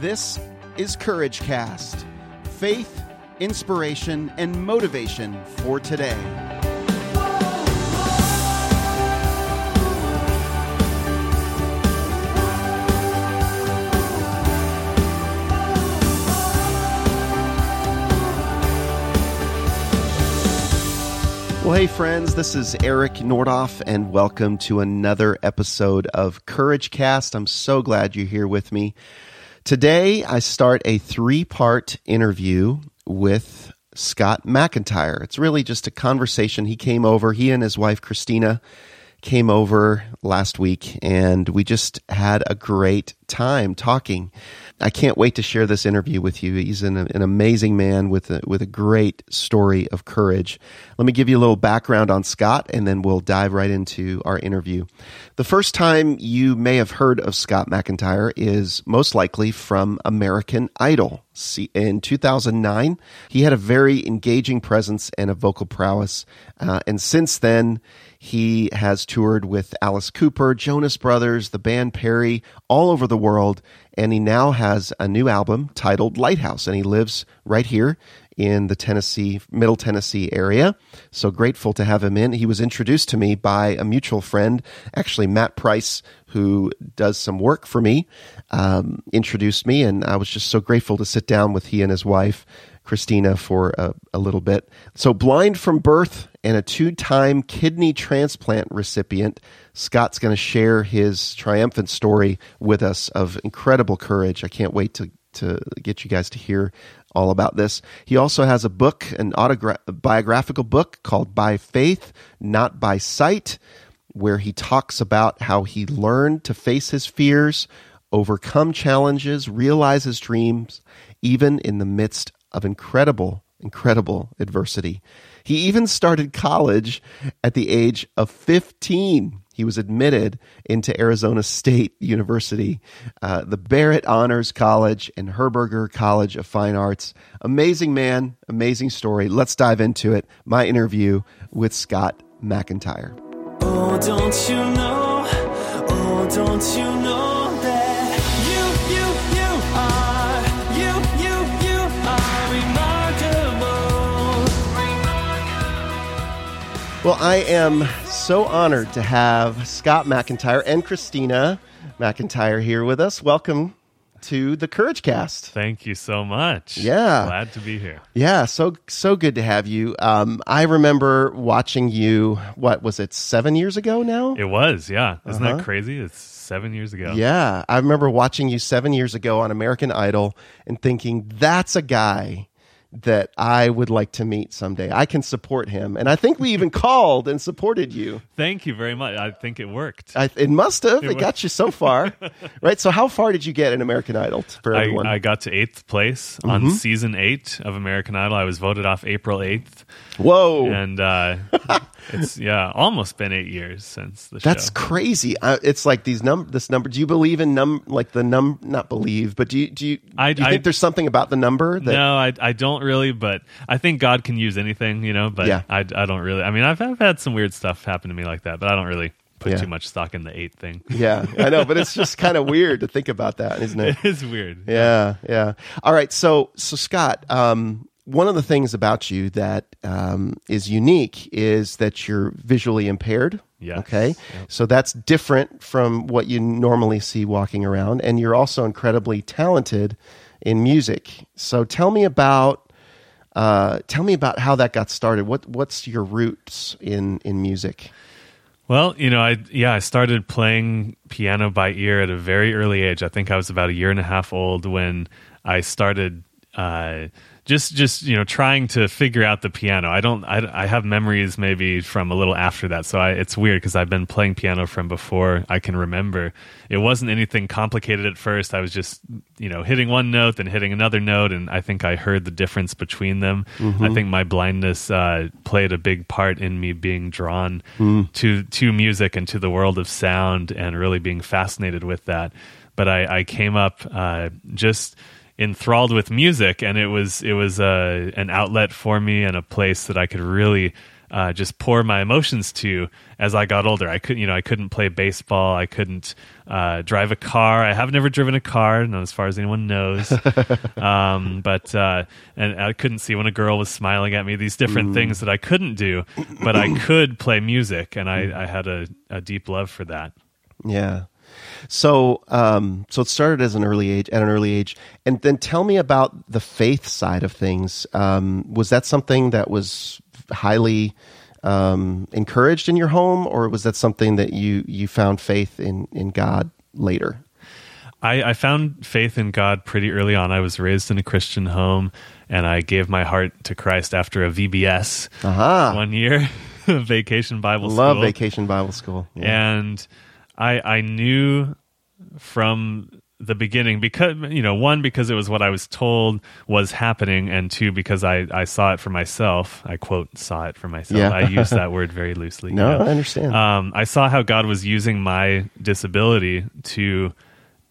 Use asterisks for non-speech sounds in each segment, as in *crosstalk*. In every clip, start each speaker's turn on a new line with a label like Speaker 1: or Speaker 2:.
Speaker 1: This is Courage Cast faith, inspiration, and motivation for today. Well, hey, friends, this is Eric Nordoff, and welcome to another episode of Courage Cast. I'm so glad you're here with me. Today, I start a three part interview with Scott MacIntyre. It's really just a conversation. He came over, he and his wife, Christina, came over last week, and we just had a great time talking. I can't wait to share this interview with you. He's an, an amazing man with a, with a great story of courage. Let me give you a little background on Scott, and then we'll dive right into our interview. The first time you may have heard of Scott MacIntyre is most likely from American Idol. In 2009, he had a very engaging presence and a vocal prowess. Uh, and since then, he has toured with Alice Cooper, Jonas Brothers, the band Perry, all over the world. And he now has a new album titled Lighthouse. And he lives right here in the Tennessee, Middle Tennessee area. So grateful to have him in. He was introduced to me by a mutual friend, actually, Matt Price, who does some work for me, um, introduced me. And I was just so grateful to sit down with he and his wife Christina for a, a, little bit. So, blind from birth and a two time kidney transplant recipient, Scott's going to share his triumphant story with us of incredible courage. I can't wait to, to get you guys to hear all about this. He also has a book, an autobiographical book called By Faith, Not by Sight, where he talks about how he learned to face his fears, overcome challenges, realize his dreams, even in the midst of incredible, incredible adversity. He even started college at the age of 15. He was admitted into Arizona State University, uh, the Barrett Honors College, and Herberger College of Fine Arts. Amazing man, amazing story. Let's dive into it. My interview with Scott MacIntyre. Oh, don't you know? Oh, don't you know? Well, I am so honored to have Scott MacIntyre and Christina MacIntyre here with us. Welcome to the Courage Cast.
Speaker 2: Thank you so much.
Speaker 1: Yeah,
Speaker 2: glad to be here.
Speaker 1: Yeah, so so good to have you. Um, I remember watching you. What was it? Seven years ago now.
Speaker 2: It was. Yeah, isn't uh-huh. that crazy? It's seven years ago.
Speaker 1: Yeah, I remember watching you seven years ago on American Idol and thinking that's a guy that I would like to meet someday. I can support him. And I think we even *laughs* called and supported you.
Speaker 2: Thank you very much. I think it worked.
Speaker 1: I, it must have. It, it got you so far. *laughs* right. So, how far did you get in American Idol for everyone?
Speaker 2: I, I got to eighth place mm-hmm. on season eight of American Idol. I was voted off April 8th.
Speaker 1: Whoa.
Speaker 2: And uh, *laughs* it's, yeah, almost been eight years since the show.
Speaker 1: That's crazy. Uh, it's like these num this number. Do you believe in num, like the num, not believe, but do you, do you, I, do you think there's something about the number that.
Speaker 2: No, I, I don't don't really, but I think God can use anything, you know. But yeah. I, I don't really. I mean, I've, I've had some weird stuff happen to me like that, but I don't really put yeah. too much stock in the eight thing.
Speaker 1: Yeah, I know, but it's just *laughs* kind of weird to think about that, isn't it?
Speaker 2: It is weird.
Speaker 1: Yeah, yeah. All right, so so Scott, um, one of the things about you that um, is unique is that you're visually impaired.
Speaker 2: Yeah.
Speaker 1: Okay. Yep. So that's different from what you normally see walking around, and you're also incredibly talented in music. So tell me about uh, tell me about how that got started. What what's your roots in in music?
Speaker 2: Well, you know, I yeah, I started playing piano by ear at a very early age. I think I was about a year and a half old when I started uh, just just you know trying to figure out the piano. I don't. I, I have memories maybe from a little after that. So I, it's weird because I've been playing piano from before I can remember. It wasn't anything complicated at first. I was just you know hitting one note then hitting another note, and I think I heard the difference between them. Mm-hmm. I think my blindness uh, played a big part in me being drawn mm. to to music and to the world of sound, and really being fascinated with that. But I, I came up uh, just enthralled with music, and it was it was a, uh, an outlet for me and a place that I could really uh, just pour my emotions to as I got older. I couldn't, you know, I couldn't play baseball. I couldn't uh, drive a car. I have never driven a car, not as far as anyone knows. *laughs* um, but uh, and I couldn't see when a girl was smiling at me. These different mm. things that I couldn't do, but I *clears throat* could play music, and I, I had a, a deep love for that.
Speaker 1: Yeah. So, um, so it started as an early age, at an early age, and then tell me about the faith side of things. Um, was that something that was highly um, encouraged in your home, or was that something that you you found faith in in God later?
Speaker 2: I, I found faith in God pretty early on. I was raised in a Christian home, and I gave my heart to Christ after a VBS uh-huh. one year, *laughs* Vacation Bible
Speaker 1: Love
Speaker 2: School.
Speaker 1: Vacation Bible School,
Speaker 2: yeah. and I I knew from the beginning because you know one because it was what I was told was happening and two because I I saw it for myself. I quote saw it for myself. Yeah. I use that *laughs* word very loosely
Speaker 1: no you know? I understand.
Speaker 2: Um, I saw how God was using my disability to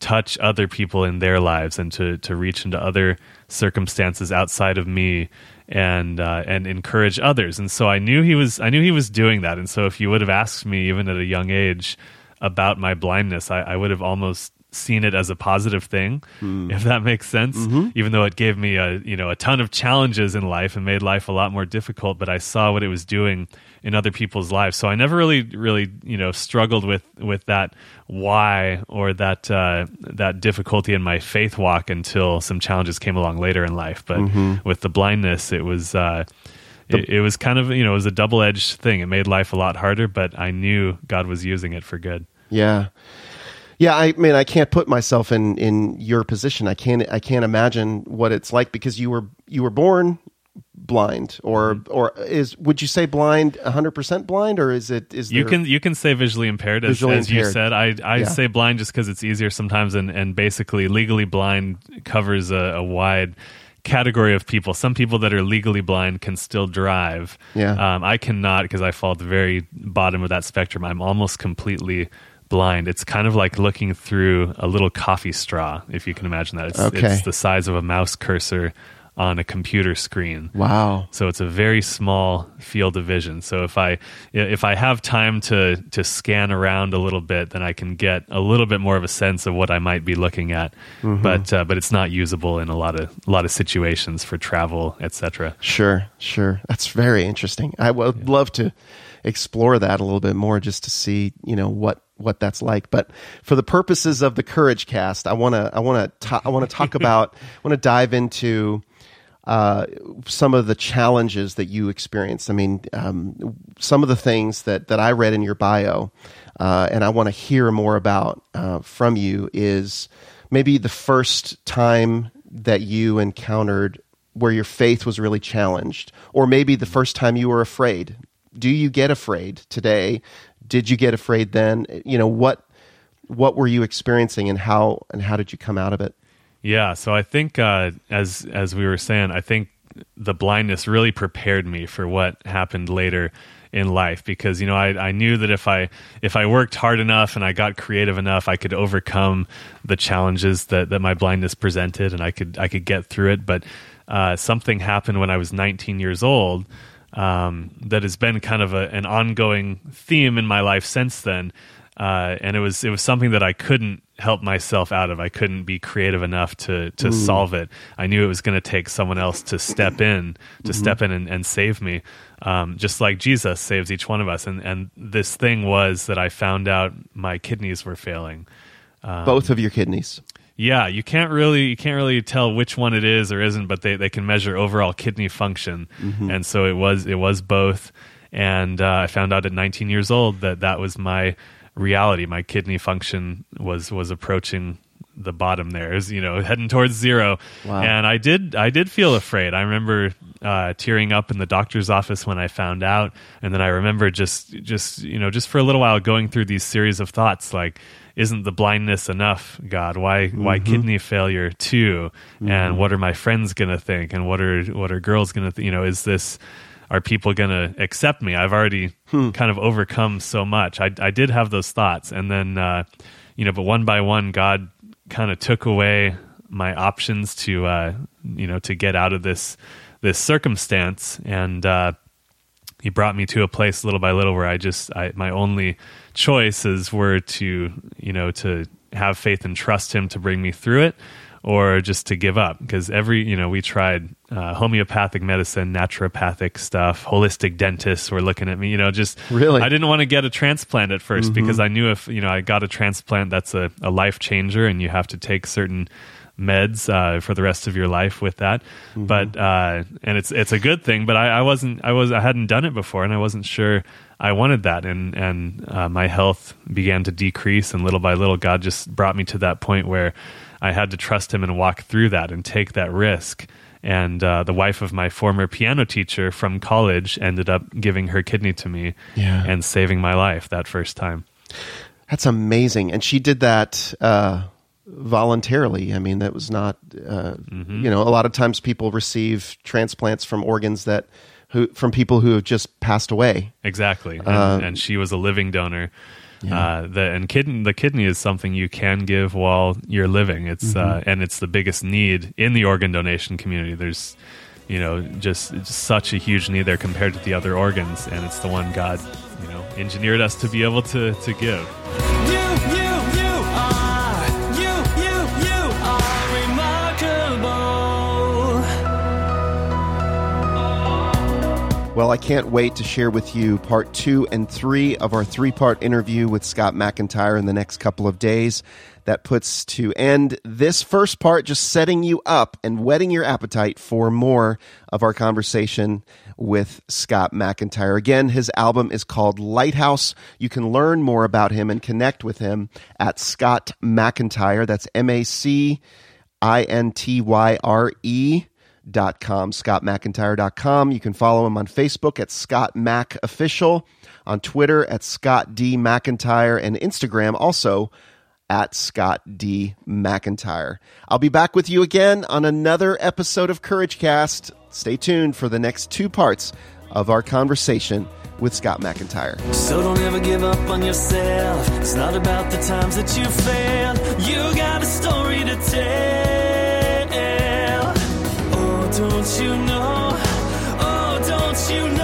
Speaker 2: touch other people in their lives and to to reach into other circumstances outside of me and uh, and encourage others. And so I knew he was I knew he was doing that. And so if you would have asked me even at a young age about my blindness I, I would have almost seen it as a positive thing, mm. if that makes sense. Mm-hmm. Even though it gave me a you know a ton of challenges in life and made life a lot more difficult, but I saw what it was doing in other people's lives. So I never really really you know struggled with with that why or that uh, that difficulty in my faith walk until some challenges came along later in life. But mm-hmm. with the blindness, it was. Uh, it, it was kind of you know it was a double edged thing. It made life a lot harder, but I knew God was using it for good.
Speaker 1: Yeah. Yeah, I mean, I can't put myself in in your position. I can't I can't imagine what it's like because you were you were born blind or mm-hmm. or is would you say blind 100% blind or is it is
Speaker 2: you can you can say visually impaired as, visually as impaired. you said i i yeah. say blind just because it's easier sometimes and and basically legally blind covers a, a, wide category of people some people that are legally blind can still drive
Speaker 1: yeah
Speaker 2: um, i cannot because i fall at the very bottom of that spectrum i'm almost completely blind. It's kind of like looking through a little coffee straw, if you can imagine that. It's, okay. it's the size of a mouse cursor on a computer screen.
Speaker 1: Wow.
Speaker 2: So it's a very small field of vision. So if I if I have time to to scan around a little bit, then I can get a little bit more of a sense of what I might be looking at. Mm-hmm. But uh, but it's not usable in a lot of a lot of situations for travel, etc.
Speaker 1: Sure, sure. That's very interesting. I would yeah. love to explore that a little bit more just to see, you know, what what that's like. But for the purposes of the Courage Cast, I want to I want to I want to talk *laughs* about I want to dive into uh, some of the challenges that you experienced. I mean, um, some of the things that that I read in your bio, uh, and I want to hear more about uh, from you is maybe the first time that you encountered where your faith was really challenged, or maybe the first time you were afraid. Do you get afraid today? did you get afraid then? You know what what were you experiencing and how and how did you come out of it?
Speaker 2: Yeah, so I think uh, as as we were saying, I think the blindness really prepared me for what happened later in life because you know I, I knew that if I if I worked hard enough and I got creative enough I could overcome the challenges that, that my blindness presented and I could I could get through it but uh, something happened when I was 19 years old um, that has been kind of a, an ongoing theme in my life since then. Uh, and it was it was something that I couldn't help myself out of. I couldn't be creative enough to to Ooh. solve it. I knew it was going to take someone else to step in, to mm-hmm. step in and, and save me, um, just like Jesus saves each one of us. And and this thing was that I found out my kidneys were failing.
Speaker 1: Um, Both of your kidneys.
Speaker 2: Yeah, you can't really you can't really tell which one it is or isn't, but they, they can measure overall kidney function, mm-hmm. and so it was it was both. And uh, I found out at 19 years old that that was my reality. My kidney function was was approaching the bottom there is you know heading towards zero wow. and i did i did feel afraid i remember uh, tearing up in the doctor's office when i found out and then i remember just just you know just for a little while going through these series of thoughts like isn't the blindness enough god why mm-hmm. why kidney failure too mm-hmm. and what are my friends gonna think and what are what are girls gonna th- you know is this are people gonna accept me? I've already hmm. kind of overcome so much. I i did have those thoughts. And then uh you know but one by one god kind of took away my options to uh you know to get out of this this circumstance. And uh he brought me to a place little by little where I just I, my only choices were to you know to have faith and trust him to bring me through it or just to give up because every you know we tried uh, homeopathic medicine naturopathic stuff holistic dentists were looking at me you know just
Speaker 1: Really?
Speaker 2: i didn't want to get a transplant at 1st
Speaker 1: Mm-hmm.
Speaker 2: because i knew if you know i got a transplant that's a, a life changer and you have to take certain meds uh, for the rest of your life with that
Speaker 1: Mm-hmm.
Speaker 2: but uh, and it's it's a good thing but I, I wasn't i was i hadn't done it before and i wasn't sure i wanted that and and uh, my health began to decrease and little by little god just brought me to that point where i had to trust him and walk through that and take that risk and uh, the wife of my former piano teacher from college ended up giving her kidney to me
Speaker 1: Yeah.
Speaker 2: and saving my life that first time
Speaker 1: That's amazing. And she did that uh, voluntarily. I mean, that was not, uh,
Speaker 2: Mm-hmm.
Speaker 1: you know, a lot of times people receive transplants from organs that, who, from people who have just passed away.
Speaker 2: Exactly, and,
Speaker 1: Uh,
Speaker 2: and she was a living donor. Uh, the and kidney the kidney is something you can give while you're living. It's uh, and it's the biggest need in the organ donation community. There's you know just it's such a huge need there compared to the other organs, and it's the one God you know engineered us to be able to to give.
Speaker 1: Well, I can't wait to share with you part two and three of our three part interview with Scott MacIntyre in the next couple of days. That puts to end this first part, just setting you up and whetting your appetite for more of our conversation with Scott MacIntyre. Again, his album is called Lighthouse. You can learn more about him and connect with him at Scott MacIntyre. That's M A C I N T Y R E dot com, scottmacintyre.com. You can follow him on Facebook at Scott Mac Official, on Twitter at Scott D. MacIntyre, and Instagram also at Scott D. MacIntyre. I'll be back with you again on another episode of Courage Cast. Stay tuned for the next two parts of our conversation with Scott MacIntyre.
Speaker 3: So don't ever give up on yourself. It's not about the times that you failed. You got a story to tell. Don't you know? Oh, don't you know